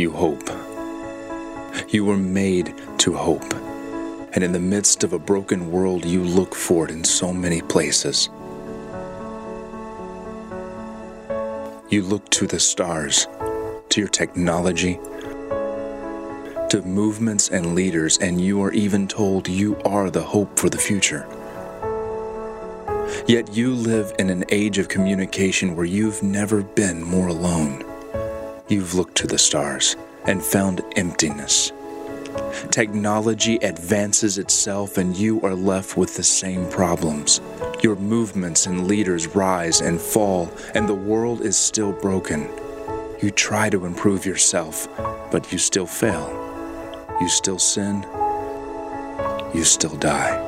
you hope. You were made to hope. And in the midst of a broken world, you look for it in so many places. You look to the stars, to your technology, to movements and leaders, and you are even told you are the hope for the future. Yet you live in an age of communication where you've never been more alone. You've looked to the stars and found emptiness. Technology advances itself, and you are left with the same problems. Your movements and leaders rise and fall, and the world is still broken. You try to improve yourself, but you still fail. You still sin. You still die.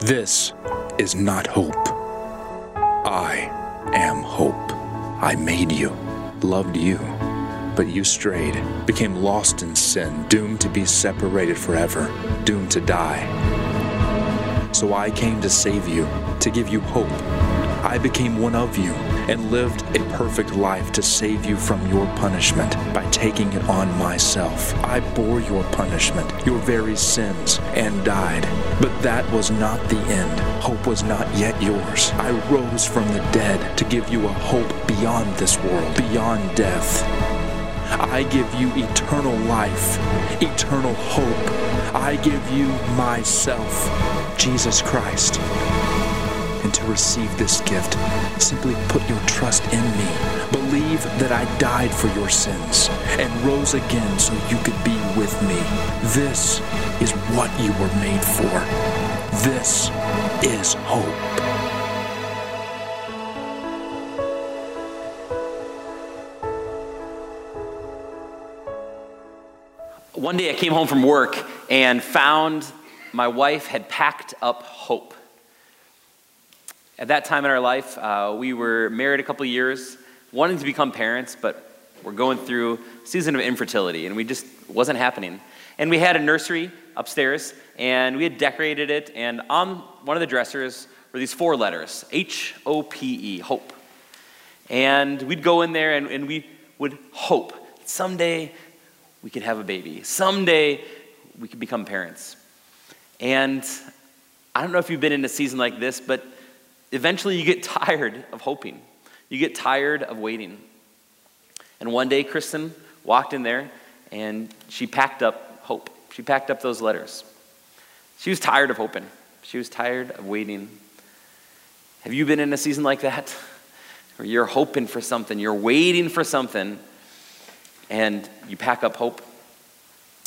This is not hope. I am hope. I made you, loved you, but you strayed, became lost in sin, doomed to be separated forever, doomed to die. So I came to save you, to give you hope. I became one of you and lived a perfect life to save you from your punishment by taking it on myself. I bore your punishment, your very sins, and died. But that was not the end. Hope was not yet yours. I rose from the dead to give you a hope beyond this world, beyond death. I give you eternal life, eternal hope. I give you myself, Jesus Christ. And to receive this gift, simply put your trust in me. Believe that I died for your sins and rose again so you could be with me. This is what you were made for. This is hope. One day I came home from work and found my wife had packed up hope. At that time in our life, uh, we were married a couple years, wanting to become parents, but we're going through a season of infertility, and we just wasn't happening. And we had a nursery upstairs, and we had decorated it, and on one of the dressers were these four letters H O P E, hope. And we'd go in there and, and we would hope someday we could have a baby, someday we could become parents. And I don't know if you've been in a season like this, but eventually you get tired of hoping. You get tired of waiting. And one day, Kristen walked in there and she packed up hope. She packed up those letters. She was tired of hoping, she was tired of waiting. Have you been in a season like that? Where you're hoping for something, you're waiting for something, and you pack up hope?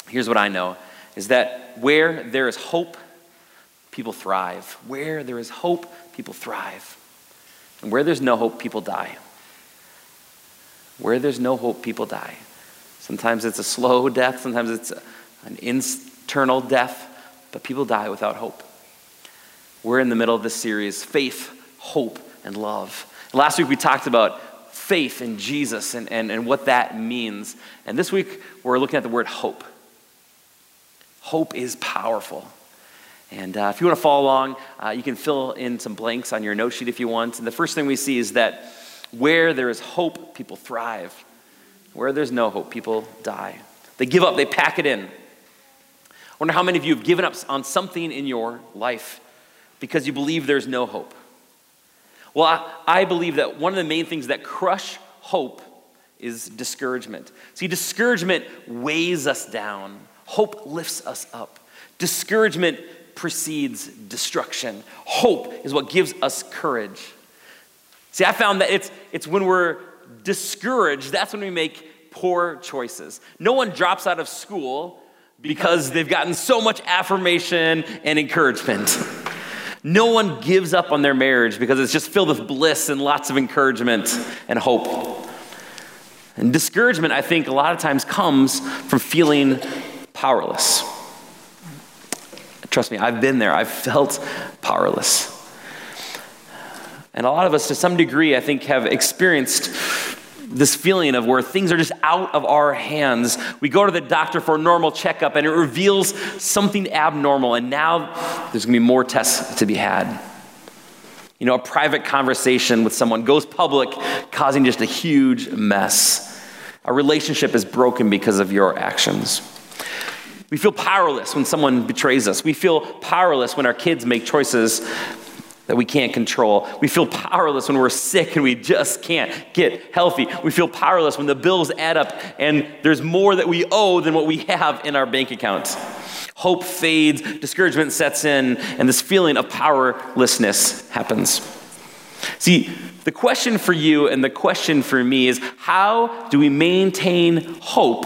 Here's what I know is that where there is hope, people thrive. Where there is hope, people thrive. And where there's no hope, people die. Where there's no hope, people die. Sometimes it's a slow death, sometimes it's an internal death, but people die without hope. We're in the middle of this series faith, hope, and love. Last week we talked about faith in Jesus and, and, and what that means. And this week we're looking at the word hope. Hope is powerful. And uh, if you want to follow along, uh, you can fill in some blanks on your note sheet if you want. And the first thing we see is that where there is hope, people thrive. Where there's no hope, people die. They give up, they pack it in. I wonder how many of you have given up on something in your life because you believe there's no hope. Well, I, I believe that one of the main things that crush hope is discouragement. See, discouragement weighs us down, hope lifts us up. Discouragement precedes destruction. Hope is what gives us courage. See, I found that it's, it's when we're discouraged, that's when we make poor choices. No one drops out of school because they've gotten so much affirmation and encouragement. No one gives up on their marriage because it's just filled with bliss and lots of encouragement and hope. And discouragement, I think, a lot of times comes from feeling powerless. Trust me, I've been there. I've felt powerless. And a lot of us, to some degree, I think, have experienced this feeling of where things are just out of our hands. We go to the doctor for a normal checkup and it reveals something abnormal, and now there's gonna be more tests to be had. You know, a private conversation with someone goes public, causing just a huge mess. A relationship is broken because of your actions. We feel powerless when someone betrays us. We feel powerless when our kids make choices that we can't control. We feel powerless when we're sick and we just can't get healthy. We feel powerless when the bills add up and there's more that we owe than what we have in our bank account. Hope fades, discouragement sets in, and this feeling of powerlessness happens. See, the question for you and the question for me is how do we maintain hope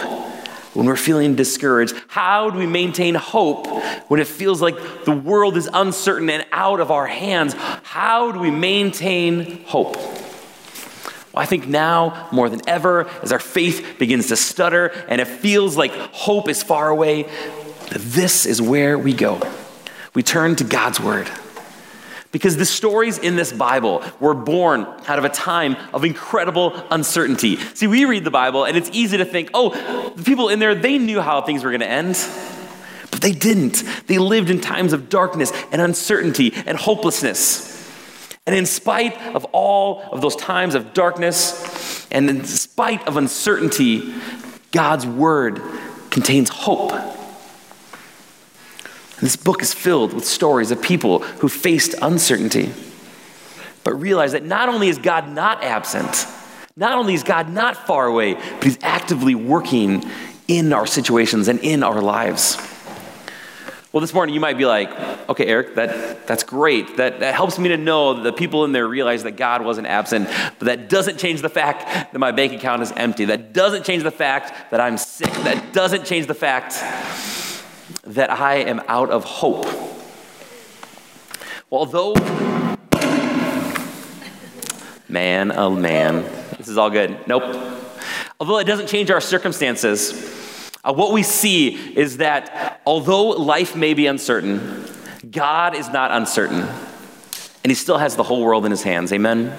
when we're feeling discouraged? How do we maintain hope when it feels like the world is uncertain and out of our hands? How do we maintain hope? I think now more than ever, as our faith begins to stutter and it feels like hope is far away, this is where we go. We turn to God's Word. Because the stories in this Bible were born out of a time of incredible uncertainty. See, we read the Bible and it's easy to think, oh, the people in there, they knew how things were going to end. But they didn't. They lived in times of darkness and uncertainty and hopelessness. And in spite of all of those times of darkness and in spite of uncertainty, God's word contains hope. This book is filled with stories of people who faced uncertainty, but realized that not only is God not absent, not only is God not far away, but He's actively working in our situations and in our lives. Well, this morning you might be like, okay, Eric, that, that's great. That, that helps me to know that the people in there realize that God wasn't absent, but that doesn't change the fact that my bank account is empty. That doesn't change the fact that I'm sick. That doesn't change the fact that I am out of hope. Although, man, oh man, this is all good. Nope. Although it doesn't change our circumstances, uh, what we see is that although life may be uncertain, God is not uncertain. And He still has the whole world in His hands. Amen?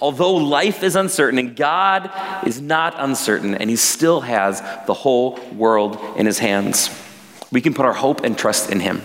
Although life is uncertain and God is not uncertain, and He still has the whole world in His hands we can put our hope and trust in Him.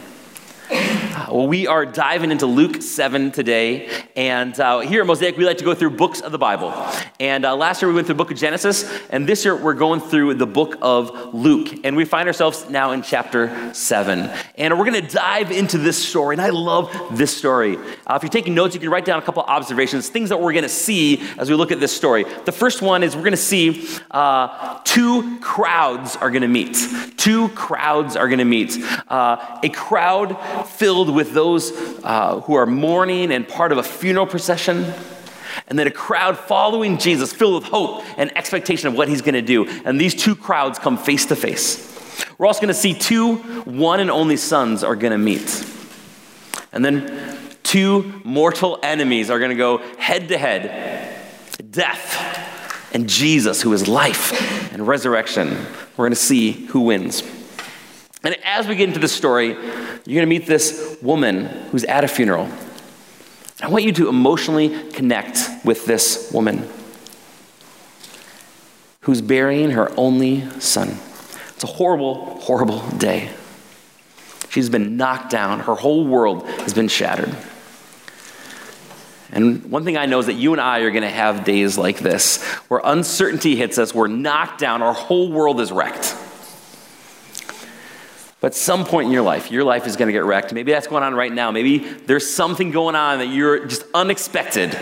Well, we are diving into Luke 7 today. And uh, here at Mosaic, we like to go through books of the Bible. And uh, last year we went through the book of Genesis. And this year we're going through the book of Luke. And we find ourselves now in chapter 7. And we're going to dive into this story. And I love this story. Uh, if you're taking notes, you can write down a couple observations, things that we're going to see as we look at this story. The first one is we're going to see uh, two crowds are going to meet. Two crowds are going to meet. Uh, a crowd filled with those uh, who are mourning and part of a funeral procession, and then a crowd following Jesus filled with hope and expectation of what he's going to do. And these two crowds come face to face. We're also going to see two one and only sons are going to meet. And then two mortal enemies are going to go head to head death and Jesus, who is life and resurrection. We're going to see who wins. And as we get into the story, you're going to meet this woman who's at a funeral. I want you to emotionally connect with this woman who's burying her only son. It's a horrible, horrible day. She's been knocked down, her whole world has been shattered. And one thing I know is that you and I are going to have days like this where uncertainty hits us, we're knocked down, our whole world is wrecked. But some point in your life, your life is going to get wrecked. Maybe that's going on right now. Maybe there's something going on that you're just unexpected.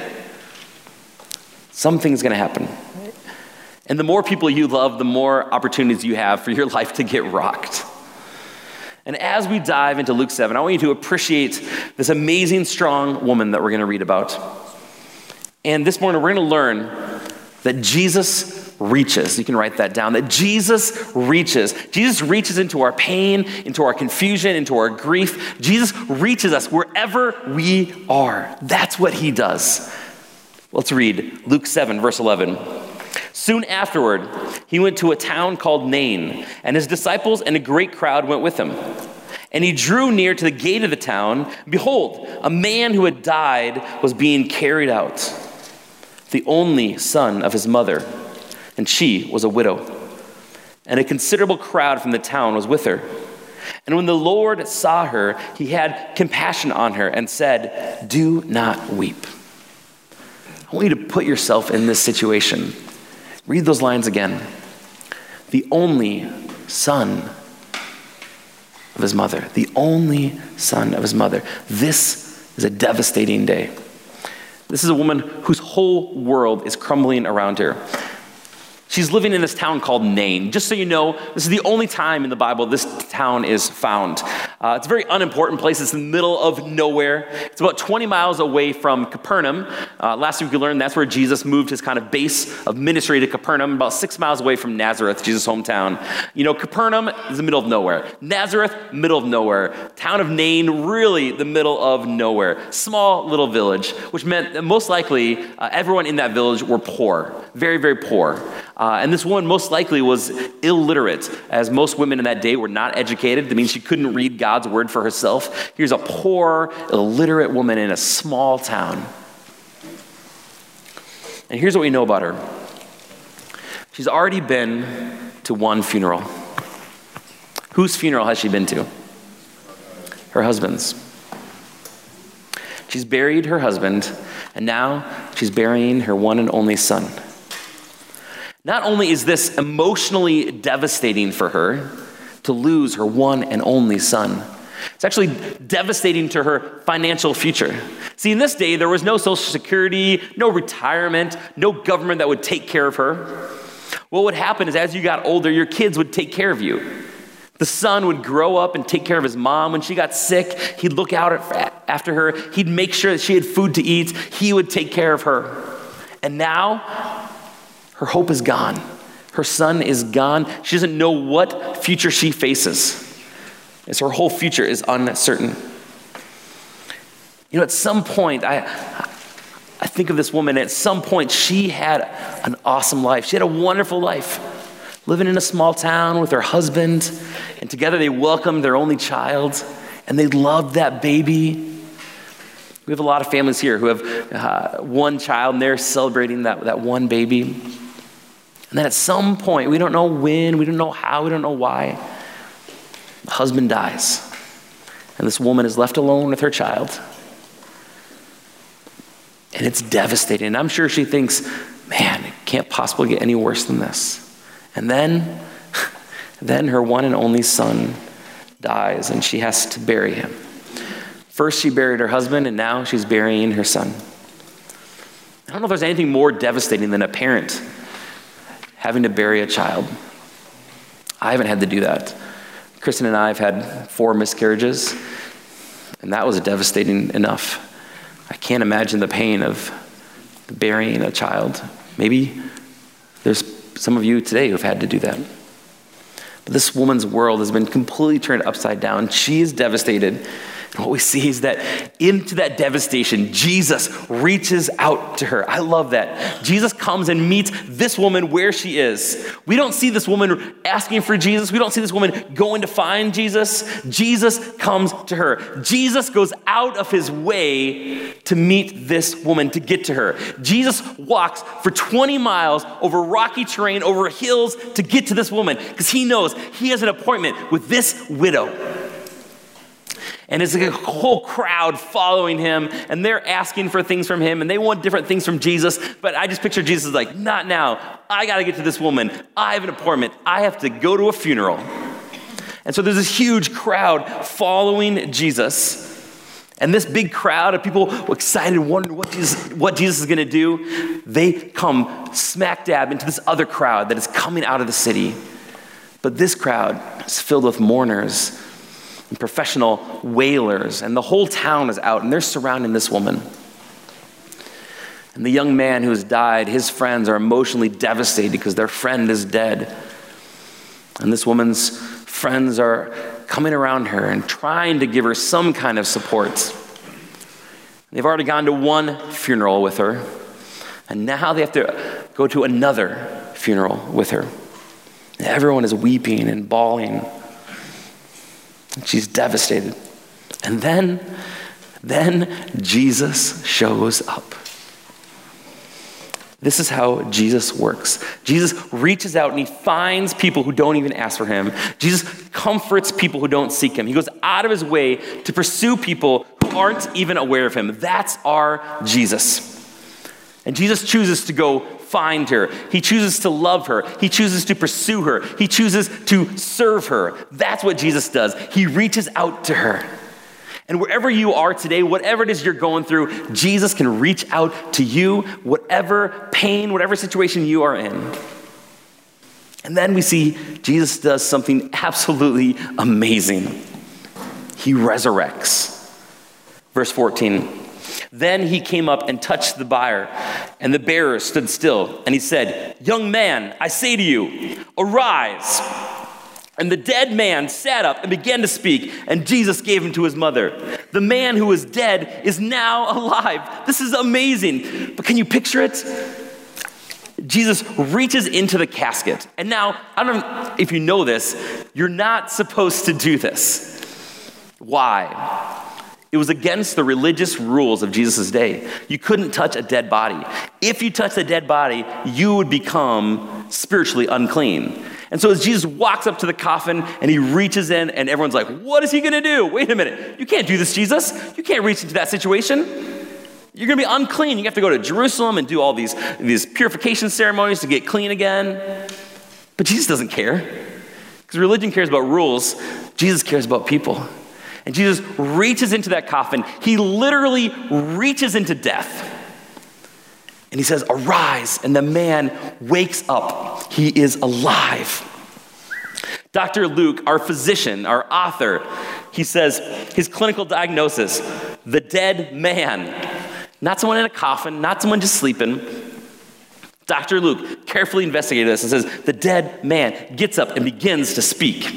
Something's going to happen. And the more people you love, the more opportunities you have for your life to get rocked. And as we dive into Luke 7, I want you to appreciate this amazing, strong woman that we're going to read about. And this morning, we're going to learn that Jesus reaches. You can write that down. That Jesus reaches. Jesus reaches into our pain, into our confusion, into our grief. Jesus reaches us wherever we are. That's what he does. Let's read Luke 7, verse 11. Soon afterward, he went to a town called Nain, and his disciples and a great crowd went with him. And he drew near to the gate of the town. Behold, a man who had died was being carried out, the only son of his mother and she was a widow. And a considerable crowd from the town was with her. And when the Lord saw her, he had compassion on her and said, Do not weep. I want you to put yourself in this situation. Read those lines again. The only son of his mother, the only son of his mother. This is a devastating day. This is a woman whose whole world is crumbling around her. She's living in this town called Nain. Just so you know, this is the only time in the Bible this town is found. Uh, it's a very unimportant place. It's in the middle of nowhere. It's about 20 miles away from Capernaum. Uh, last week we learned that's where Jesus moved his kind of base of ministry to Capernaum, about six miles away from Nazareth, Jesus' hometown. You know, Capernaum is the middle of nowhere. Nazareth, middle of nowhere. Town of Nain, really the middle of nowhere. Small little village, which meant that most likely uh, everyone in that village were poor, very, very poor. Uh, and this woman most likely was illiterate, as most women in that day were not educated. That means she couldn't read God's word for herself. Here's a poor, illiterate woman in a small town. And here's what we know about her she's already been to one funeral. Whose funeral has she been to? Her husband's. She's buried her husband, and now she's burying her one and only son. Not only is this emotionally devastating for her to lose her one and only son, it's actually devastating to her financial future. See, in this day, there was no social security, no retirement, no government that would take care of her. What would happen is as you got older, your kids would take care of you. The son would grow up and take care of his mom. When she got sick, he'd look out after her. He'd make sure that she had food to eat. He would take care of her. And now, her hope is gone. Her son is gone. She doesn't know what future she faces. As her whole future is uncertain. You know, at some point, I, I think of this woman, at some point, she had an awesome life. She had a wonderful life, living in a small town with her husband, and together they welcomed their only child, and they loved that baby. We have a lot of families here who have uh, one child, and they're celebrating that, that one baby. And then at some point, we don't know when, we don't know how, we don't know why, the husband dies. And this woman is left alone with her child. And it's devastating. And I'm sure she thinks, man, it can't possibly get any worse than this. And then, then her one and only son dies, and she has to bury him. First, she buried her husband, and now she's burying her son. I don't know if there's anything more devastating than a parent having to bury a child. I haven't had to do that. Kristen and I have had four miscarriages, and that was devastating enough. I can't imagine the pain of burying a child. Maybe there's some of you today who've had to do that. But this woman's world has been completely turned upside down. She is devastated what we see is that into that devastation, Jesus reaches out to her. I love that. Jesus comes and meets this woman where she is. We don't see this woman asking for Jesus. We don't see this woman going to find Jesus. Jesus comes to her. Jesus goes out of his way to meet this woman, to get to her. Jesus walks for 20 miles over rocky terrain, over hills to get to this woman because he knows he has an appointment with this widow. And it's like a whole crowd following him, and they're asking for things from him, and they want different things from Jesus. But I just picture Jesus like, not now. I got to get to this woman. I have an appointment. I have to go to a funeral. And so there's this huge crowd following Jesus. And this big crowd of people excited, wondering what Jesus, what Jesus is going to do, they come smack dab into this other crowd that is coming out of the city. But this crowd is filled with mourners and professional wailers, and the whole town is out, and they're surrounding this woman. And the young man who has died, his friends are emotionally devastated because their friend is dead. And this woman's friends are coming around her and trying to give her some kind of support. They've already gone to one funeral with her, and now they have to go to another funeral with her. Everyone is weeping and bawling. She's devastated. And then, then Jesus shows up. This is how Jesus works. Jesus reaches out and he finds people who don't even ask for him. Jesus comforts people who don't seek him. He goes out of his way to pursue people who aren't even aware of him. That's our Jesus. And Jesus chooses to go find her. He chooses to love her. He chooses to pursue her. He chooses to serve her. That's what Jesus does. He reaches out to her. And wherever you are today, whatever it is you're going through, Jesus can reach out to you, whatever pain, whatever situation you are in. And then we see Jesus does something absolutely amazing. He resurrects. Verse 14. Then he came up and touched the bier, and the bearer stood still. And he said, Young man, I say to you, arise. And the dead man sat up and began to speak, and Jesus gave him to his mother. The man who was dead is now alive. This is amazing. But can you picture it? Jesus reaches into the casket. And now, I don't know if you know this, you're not supposed to do this. Why? It was against the religious rules of Jesus' day. You couldn't touch a dead body. If you touched a dead body, you would become spiritually unclean. And so as Jesus walks up to the coffin and he reaches in, and everyone's like, What is he gonna do? Wait a minute. You can't do this, Jesus. You can't reach into that situation. You're gonna be unclean. You have to go to Jerusalem and do all these, these purification ceremonies to get clean again. But Jesus doesn't care. Because religion cares about rules, Jesus cares about people. And Jesus reaches into that coffin. He literally reaches into death. And he says, Arise. And the man wakes up. He is alive. Dr. Luke, our physician, our author, he says his clinical diagnosis the dead man. Not someone in a coffin, not someone just sleeping. Dr. Luke carefully investigated this and says the dead man gets up and begins to speak.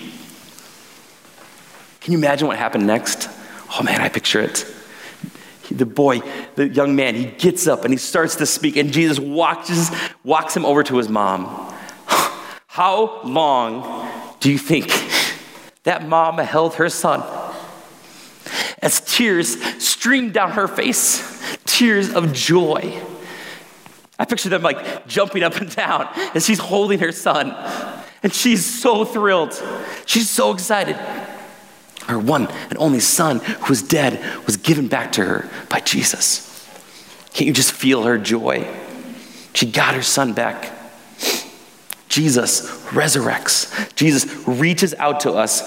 Can you imagine what happened next? Oh man, I picture it the boy, the young man, he gets up and he starts to speak, and Jesus walks, walks him over to his mom. How long do you think that mom held her son? As tears streamed down her face, tears of joy. I picture them like jumping up and down as she's holding her son. And she's so thrilled. She's so excited her one and only son who was dead was given back to her by Jesus. Can't you just feel her joy? She got her son back. Jesus resurrects. Jesus reaches out to us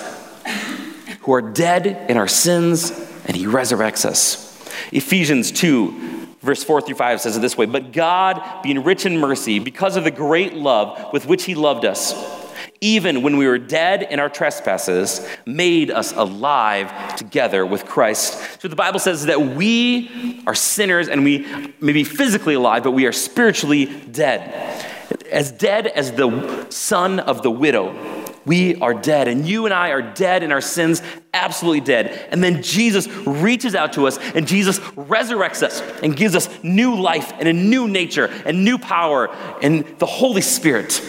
who are dead in our sins and he resurrects us. Ephesians 2, verse 4 through 5 says it this way But God, being rich in mercy, because of the great love with which he loved us, even when we were dead in our trespasses, made us alive together with Christ. So the Bible says that we are sinners and we may be physically alive, but we are spiritually dead. As dead as the son of the widow, we are dead. And you and I are dead in our sins, absolutely dead. And then Jesus reaches out to us and Jesus resurrects us and gives us new life and a new nature and new power and the Holy Spirit.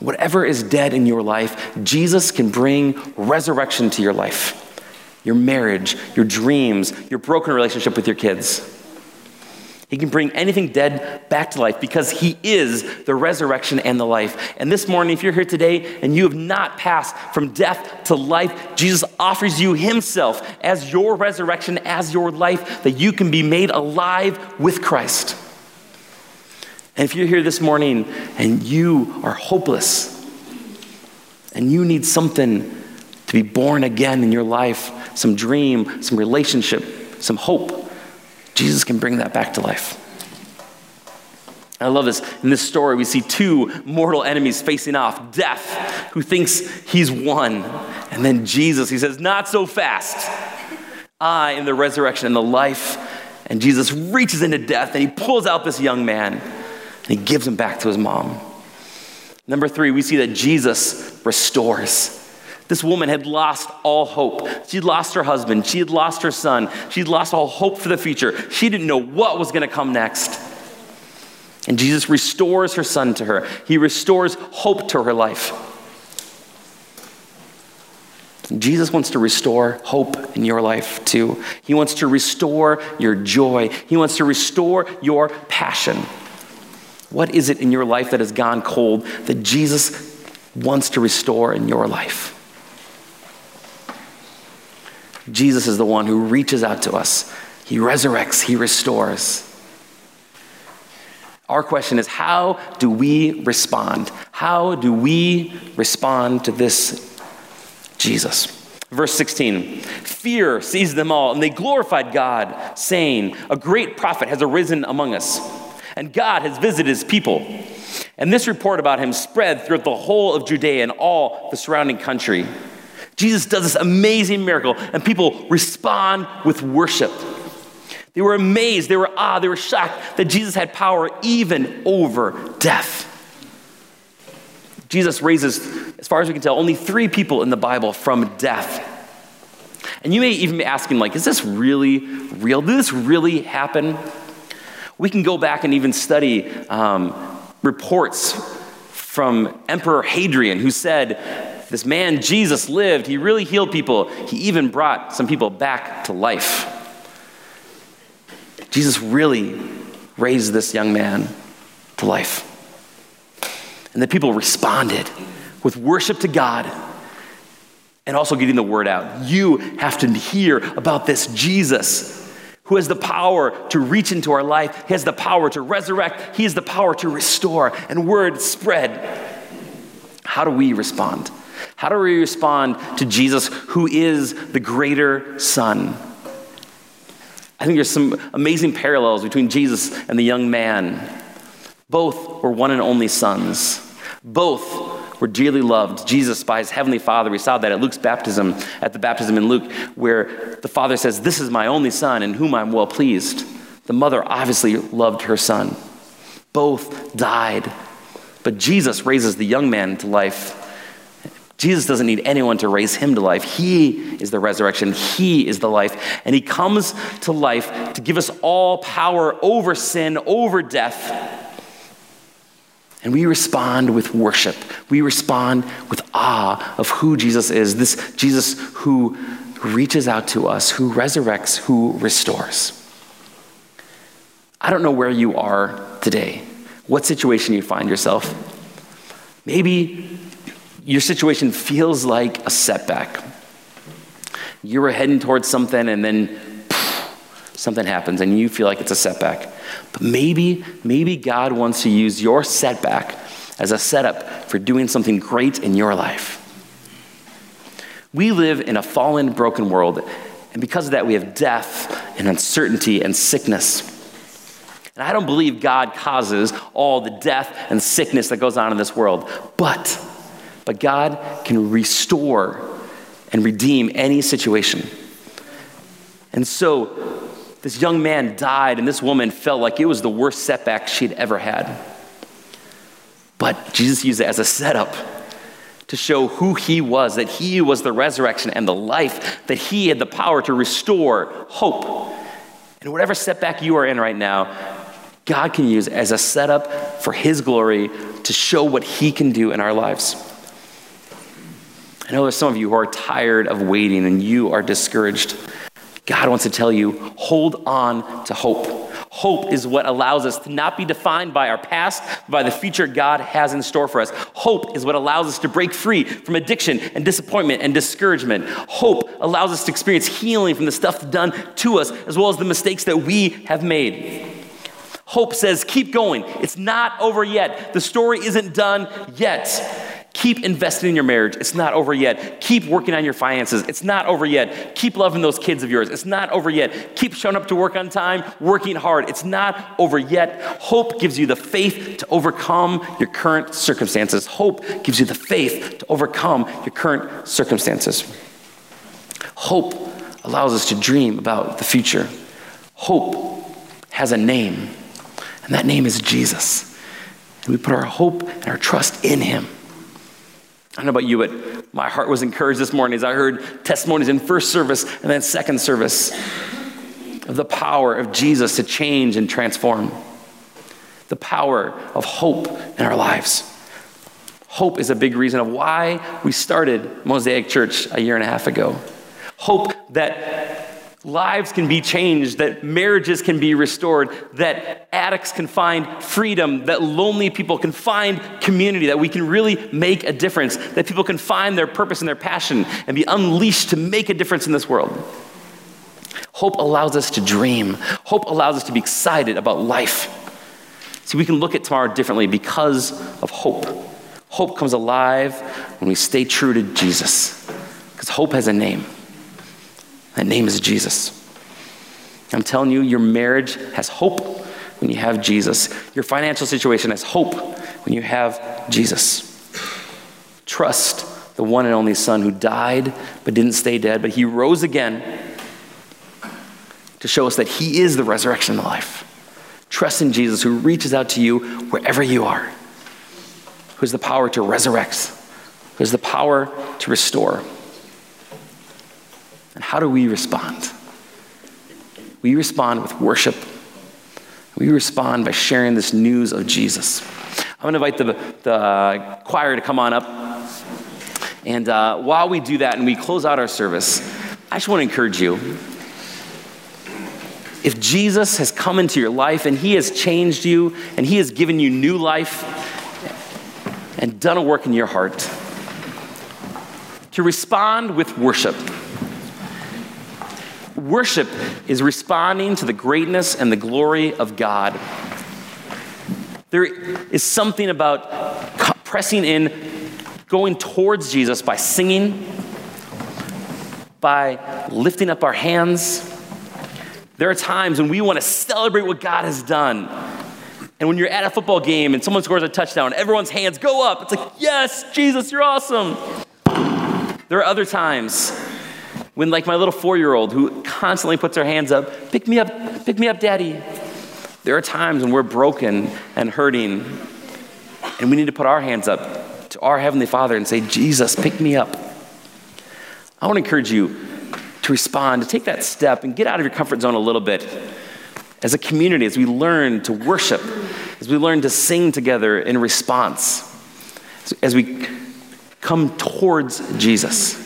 Whatever is dead in your life, Jesus can bring resurrection to your life. Your marriage, your dreams, your broken relationship with your kids. He can bring anything dead back to life because He is the resurrection and the life. And this morning, if you're here today and you have not passed from death to life, Jesus offers you Himself as your resurrection, as your life, that you can be made alive with Christ. And if you're here this morning and you are hopeless and you need something to be born again in your life, some dream, some relationship, some hope, Jesus can bring that back to life. I love this. In this story, we see two mortal enemies facing off death, who thinks he's won. And then Jesus, he says, Not so fast. I am the resurrection and the life. And Jesus reaches into death and he pulls out this young man he gives him back to his mom. Number three, we see that Jesus restores. This woman had lost all hope. She'd lost her husband. She had lost her son. She'd lost all hope for the future. She didn't know what was going to come next. And Jesus restores her son to her, he restores hope to her life. Jesus wants to restore hope in your life too. He wants to restore your joy. He wants to restore your passion. What is it in your life that has gone cold that Jesus wants to restore in your life? Jesus is the one who reaches out to us. He resurrects, He restores. Our question is how do we respond? How do we respond to this Jesus? Verse 16 Fear seized them all, and they glorified God, saying, A great prophet has arisen among us, and God has visited his people. And this report about him spread throughout the whole of Judea and all the surrounding country. Jesus does this amazing miracle, and people respond with worship. They were amazed, they were awed, they were shocked that Jesus had power even over death. Jesus raises, as far as we can tell, only three people in the Bible from death. And you may even be asking, like, is this really real? Did this really happen? We can go back and even study um, reports from Emperor Hadrian, who said, This man Jesus lived, he really healed people, he even brought some people back to life. Jesus really raised this young man to life. And the people responded with worship to God and also getting the word out. You have to hear about this Jesus who has the power to reach into our life. He has the power to resurrect. He has the power to restore. And word spread. How do we respond? How do we respond to Jesus, who is the greater Son? I think there's some amazing parallels between Jesus and the young man. Both were one and only sons. Both were dearly loved. Jesus by his heavenly Father. We saw that at Luke's baptism, at the baptism in Luke, where the Father says, This is my only son in whom I'm well pleased. The mother obviously loved her son. Both died. But Jesus raises the young man to life Jesus doesn't need anyone to raise him to life. He is the resurrection, He is the life. And He comes to life to give us all power over sin, over death. And we respond with worship. We respond with awe of who Jesus is this Jesus who reaches out to us, who resurrects, who restores. I don't know where you are today, what situation you find yourself. Maybe your situation feels like a setback. You were heading towards something and then something happens and you feel like it's a setback. But maybe, maybe God wants to use your setback as a setup for doing something great in your life. We live in a fallen, broken world, and because of that, we have death and uncertainty and sickness. And I don't believe God causes all the death and sickness that goes on in this world, but but God can restore and redeem any situation. And so this young man died, and this woman felt like it was the worst setback she'd ever had. But Jesus used it as a setup to show who he was, that he was the resurrection and the life, that he had the power to restore hope. And whatever setback you are in right now, God can use as a setup for his glory to show what he can do in our lives. I know there's some of you who are tired of waiting and you are discouraged. God wants to tell you hold on to hope. Hope is what allows us to not be defined by our past, by the future God has in store for us. Hope is what allows us to break free from addiction and disappointment and discouragement. Hope allows us to experience healing from the stuff done to us, as well as the mistakes that we have made. Hope says, keep going. It's not over yet. The story isn't done yet. Keep investing in your marriage. It's not over yet. Keep working on your finances. It's not over yet. Keep loving those kids of yours. It's not over yet. Keep showing up to work on time, working hard. It's not over yet. Hope gives you the faith to overcome your current circumstances. Hope gives you the faith to overcome your current circumstances. Hope allows us to dream about the future. Hope has a name, and that name is Jesus. And we put our hope and our trust in him. I don't know about you, but my heart was encouraged this morning as I heard testimonies in first service and then second service of the power of Jesus to change and transform, the power of hope in our lives. Hope is a big reason of why we started Mosaic Church a year and a half ago. Hope that lives can be changed, that marriages can be restored, that addicts can find freedom, that lonely people can find community, that we can really make a difference, that people can find their purpose and their passion and be unleashed to make a difference in this world. Hope allows us to dream. Hope allows us to be excited about life. See, we can look at tomorrow differently because of hope. Hope comes alive when we stay true to Jesus, because hope has a name. That name is Jesus. I'm telling you, your marriage has hope when you have Jesus. Your financial situation has hope when you have Jesus. Trust the one and only Son who died but didn't stay dead, but he rose again to show us that he is the resurrection and the life. Trust in Jesus who reaches out to you wherever you are, who has the power to resurrect, who has the power to restore. And how do we respond? We respond with worship. We respond by sharing this news of Jesus. I'm going to invite the, the choir to come on up. And uh, while we do that and we close out our service, I just want to encourage you. If Jesus has come into your life and he has changed you and he has given you new life and done a work in your heart, to respond with worship. Worship is responding to the greatness and the glory of God. There is something about pressing in, going towards Jesus by singing, by lifting up our hands. There are times when we want to celebrate what God has done. And when you're at a football game and someone scores a touchdown, everyone's hands go up. It's like, yes, Jesus, you're awesome. There are other times when, like my little four year old who constantly puts her hands up, pick me up, pick me up, daddy. There are times when we're broken and hurting, and we need to put our hands up to our Heavenly Father and say, Jesus, pick me up. I want to encourage you to respond, to take that step and get out of your comfort zone a little bit as a community, as we learn to worship, as we learn to sing together in response, as we come towards Jesus.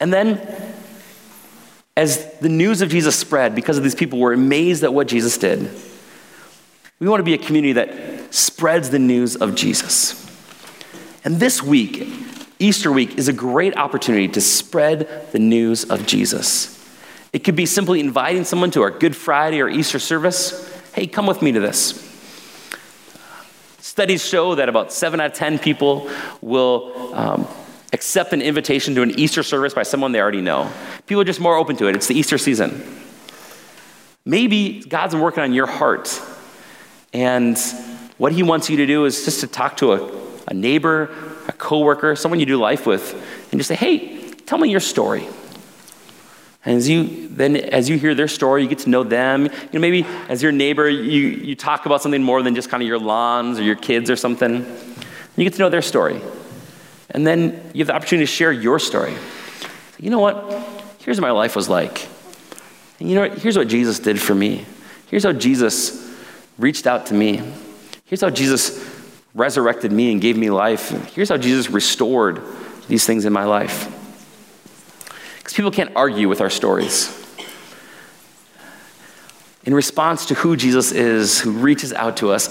And then, as the news of Jesus spread, because of these people were amazed at what Jesus did, we want to be a community that spreads the news of Jesus. And this week, Easter week, is a great opportunity to spread the news of Jesus. It could be simply inviting someone to our Good Friday or Easter service. Hey, come with me to this. Studies show that about seven out of 10 people will um, accept an invitation to an Easter service by someone they already know. People are just more open to it. It's the Easter season. Maybe God's been working on your heart, and what He wants you to do is just to talk to a, a neighbor, a coworker, someone you do life with, and just say, "Hey, tell me your story." And as you then as you hear their story, you get to know them. You know, maybe as your neighbor, you, you talk about something more than just kind of your lawns or your kids or something. You get to know their story. And then you have the opportunity to share your story. You know what? Here's what my life was like. And you know what? Here's what Jesus did for me. Here's how Jesus reached out to me. Here's how Jesus resurrected me and gave me life. Here's how Jesus restored these things in my life. Because people can't argue with our stories. In response to who Jesus is, who reaches out to us,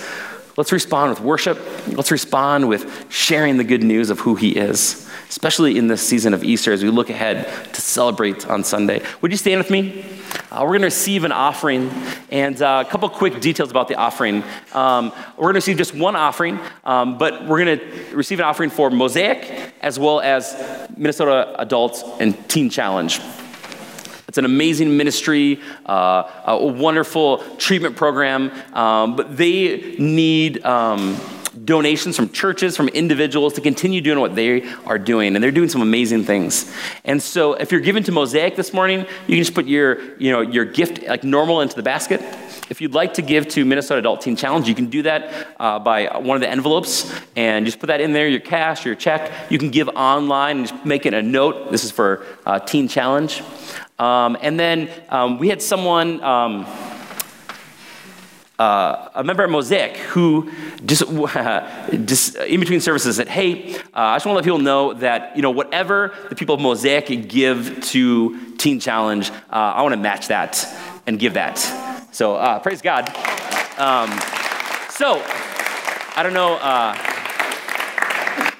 Let's respond with worship. Let's respond with sharing the good news of who He is, especially in this season of Easter as we look ahead to celebrate on Sunday. Would you stand with me? Uh, we're going to receive an offering, and uh, a couple quick details about the offering. Um, we're going to receive just one offering, um, but we're going to receive an offering for Mosaic as well as Minnesota Adults and Teen Challenge. It's an amazing ministry, uh, a wonderful treatment program, um, but they need um, donations from churches, from individuals to continue doing what they are doing. And they're doing some amazing things. And so if you're given to Mosaic this morning, you can just put your, you know, your gift like normal into the basket. If you'd like to give to Minnesota Adult Teen Challenge, you can do that uh, by one of the envelopes and just put that in there, your cash, your check. You can give online and just make it a note. This is for uh, Teen Challenge. Um, and then um, we had someone um, uh, a member at Mosaic who just, uh, just in between services said, "Hey, uh, I just want to let people know that you know whatever the people of Mosaic give to Teen Challenge, uh, I want to match that and give that." So uh, praise God. Um, so I don't know. Uh,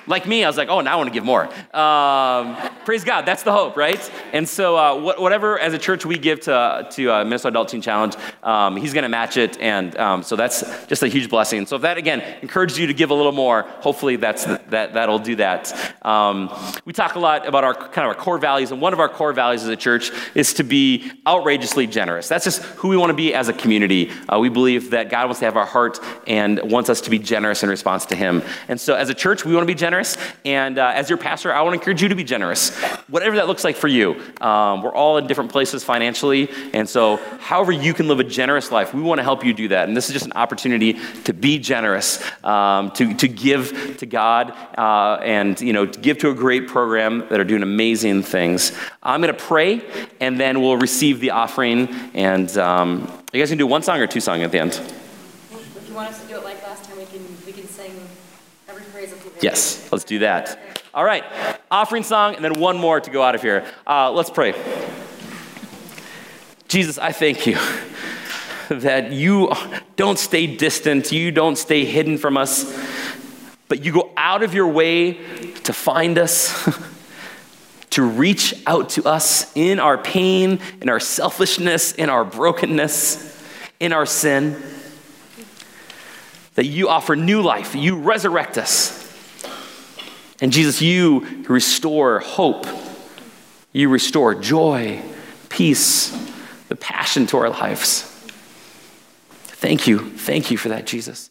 like me, I was like, oh, now I want to give more. Um, praise God, that's the hope, right? And so, uh, whatever as a church we give to, to uh, Minnesota Adult Teen Challenge, um, He's going to match it. And um, so that's just a huge blessing. So, if that again encourages you to give a little more, hopefully that's that, that'll do that. Um, we talk a lot about our kind of our core values, and one of our core values as a church is to be outrageously generous. That's just who we want to be as a community. Uh, we believe that God wants to have our heart and wants us to be generous in response to Him. And so, as a church, we want to be generous generous. And uh, as your pastor, I want to encourage you to be generous, whatever that looks like for you. Um, we're all in different places financially. And so, however you can live a generous life, we want to help you do that. And this is just an opportunity to be generous, um, to, to give to God, uh, and you know, to give to a great program that are doing amazing things. I'm going to pray, and then we'll receive the offering. And um, you guys can do one song or two songs at the end. If you want us to do it like last time, we can, we can sing every phrase of the Yes, let's do that. All right, offering song, and then one more to go out of here. Uh, let's pray. Jesus, I thank you that you don't stay distant, you don't stay hidden from us, but you go out of your way to find us. to reach out to us in our pain, in our selfishness, in our brokenness, in our sin. That you offer new life, you resurrect us. And Jesus, you restore hope, you restore joy, peace, the passion to our lives. Thank you. Thank you for that, Jesus.